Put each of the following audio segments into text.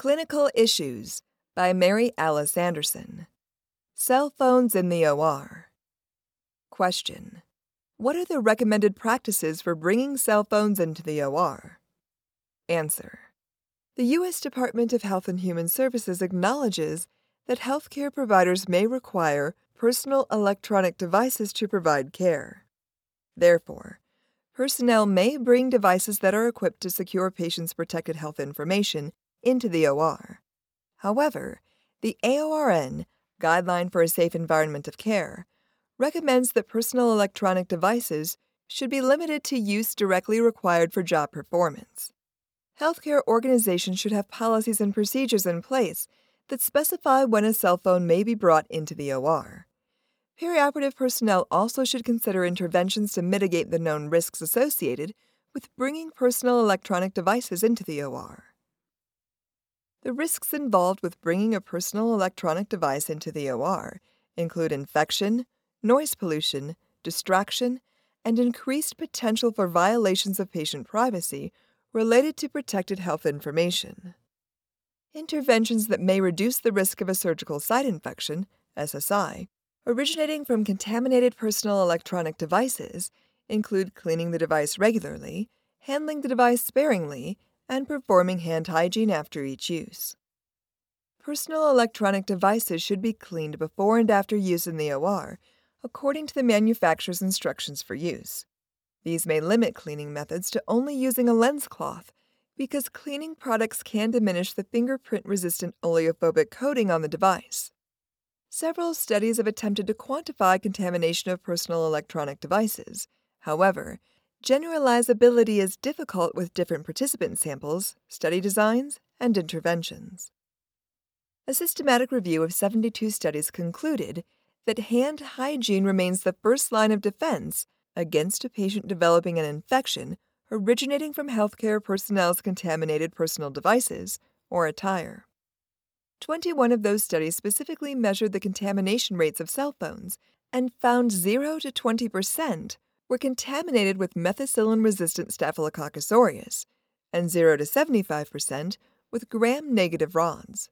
Clinical Issues by Mary Alice Anderson. Cell phones in the OR. Question What are the recommended practices for bringing cell phones into the OR? Answer The U.S. Department of Health and Human Services acknowledges that healthcare providers may require personal electronic devices to provide care. Therefore, personnel may bring devices that are equipped to secure patients' protected health information into the OR. However, the AORN, Guideline for a Safe Environment of Care, recommends that personal electronic devices should be limited to use directly required for job performance. Healthcare organizations should have policies and procedures in place that specify when a cell phone may be brought into the OR. Perioperative personnel also should consider interventions to mitigate the known risks associated with bringing personal electronic devices into the OR. The risks involved with bringing a personal electronic device into the OR include infection, noise pollution, distraction, and increased potential for violations of patient privacy related to protected health information. Interventions that may reduce the risk of a surgical site infection, SSI, originating from contaminated personal electronic devices include cleaning the device regularly, handling the device sparingly, and performing hand hygiene after each use. Personal electronic devices should be cleaned before and after use in the OR, according to the manufacturer's instructions for use. These may limit cleaning methods to only using a lens cloth because cleaning products can diminish the fingerprint resistant oleophobic coating on the device. Several studies have attempted to quantify contamination of personal electronic devices. However, generalizability is difficult with different participant samples, study designs, and interventions. A systematic review of 72 studies concluded that hand hygiene remains the first line of defense against a patient developing an infection originating from healthcare personnel's contaminated personal devices or attire. 21 of those studies specifically measured the contamination rates of cell phones and found 0 to 20 percent were contaminated with methicillin resistant Staphylococcus aureus and 0 to 75 percent with gram negative rods.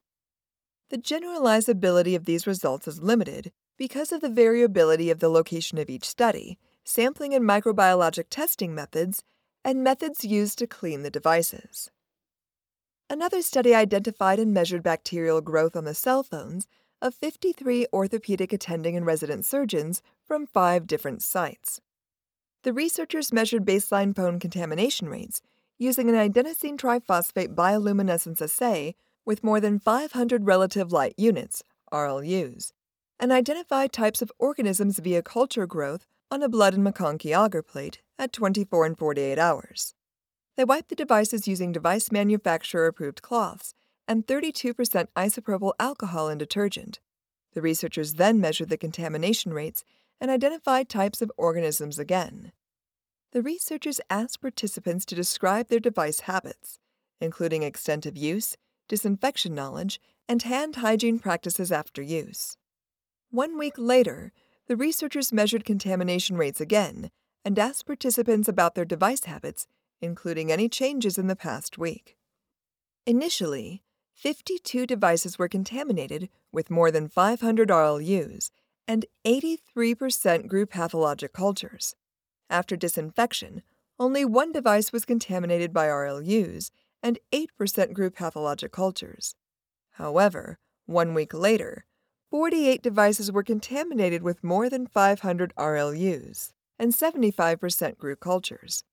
The generalizability of these results is limited because of the variability of the location of each study, sampling and microbiologic testing methods, and methods used to clean the devices. Another study identified and measured bacterial growth on the cell phones of 53 orthopedic attending and resident surgeons from five different sites. The researchers measured baseline phone contamination rates using an adenosine triphosphate bioluminescence assay with more than 500 relative light units, RLUs, and identified types of organisms via culture growth on a blood and MacConkey agar plate at 24 and 48 hours. They wiped the devices using device manufacturer approved cloths and 32% isopropyl alcohol in detergent. The researchers then measured the contamination rates and identified types of organisms again. The researchers asked participants to describe their device habits, including extent of use, disinfection knowledge, and hand hygiene practices after use. One week later, the researchers measured contamination rates again and asked participants about their device habits, including any changes in the past week. Initially, 52 devices were contaminated with more than 500 RLUs, and 83% grew pathologic cultures. After disinfection, only one device was contaminated by RLUs, and 8% grew pathologic cultures. However, one week later, 48 devices were contaminated with more than 500 RLUs, and 75% grew cultures.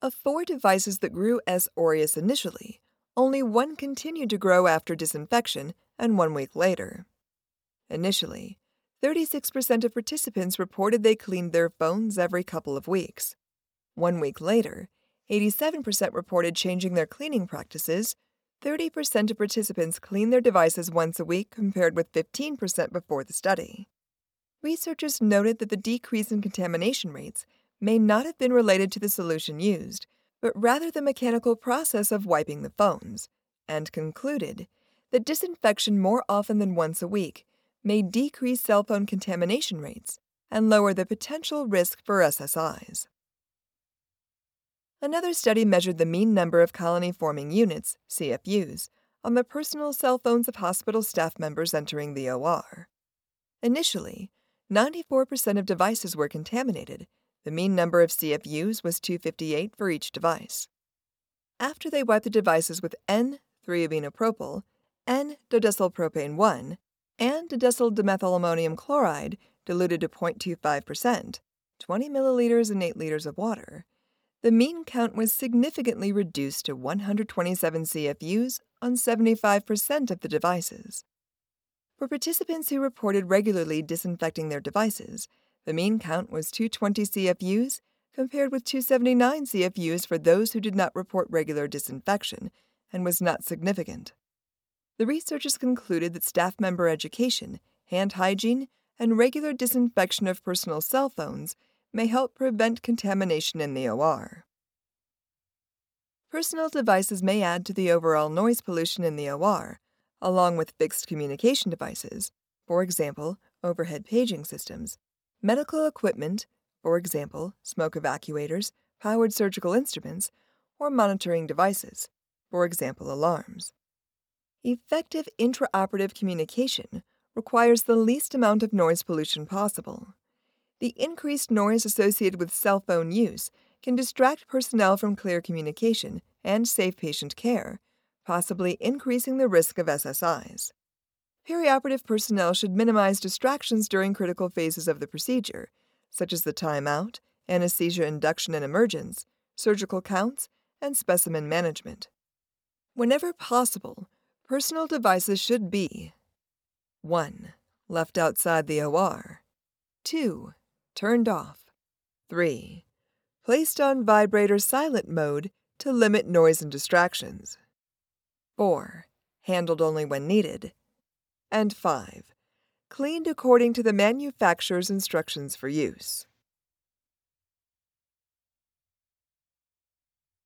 Of four devices that grew S. aureus initially, only one continued to grow after disinfection and one week later. Initially, 36% of participants reported they cleaned their phones every couple of weeks. One week later, 87% reported changing their cleaning practices 30% of participants clean their devices once a week compared with 15% before the study. Researchers noted that the decrease in contamination rates may not have been related to the solution used, but rather the mechanical process of wiping the phones, and concluded that disinfection more often than once a week may decrease cell phone contamination rates and lower the potential risk for SSIs. Another study measured the mean number of colony forming units, CFUs, on the personal cell phones of hospital staff members entering the OR. Initially, 94% of devices were contaminated. The mean number of CFUs was 258 for each device. After they wiped the devices with N3-aminopropyl, N-dodecylpropane 1, and dodecyl dimethylammonium chloride diluted to 0.25%, 20 milliliters in 8 liters of water, the mean count was significantly reduced to 127 CFUs on 75% of the devices. For participants who reported regularly disinfecting their devices, the mean count was 220 CFUs compared with 279 CFUs for those who did not report regular disinfection and was not significant. The researchers concluded that staff member education, hand hygiene, and regular disinfection of personal cell phones may help prevent contamination in the OR. Personal devices may add to the overall noise pollution in the OR, along with fixed communication devices, for example, overhead paging systems, medical equipment, for example, smoke evacuators, powered surgical instruments, or monitoring devices, for example, alarms. Effective intraoperative communication requires the least amount of noise pollution possible. The increased noise associated with cell phone use can distract personnel from clear communication and safe patient care, possibly increasing the risk of SSIs. Perioperative personnel should minimize distractions during critical phases of the procedure, such as the timeout, anesthesia induction and emergence, surgical counts, and specimen management. Whenever possible, personal devices should be 1. Left outside the OR. 2. Turned off. 3. Placed on vibrator silent mode to limit noise and distractions. 4. Handled only when needed. And 5. Cleaned according to the manufacturer's instructions for use.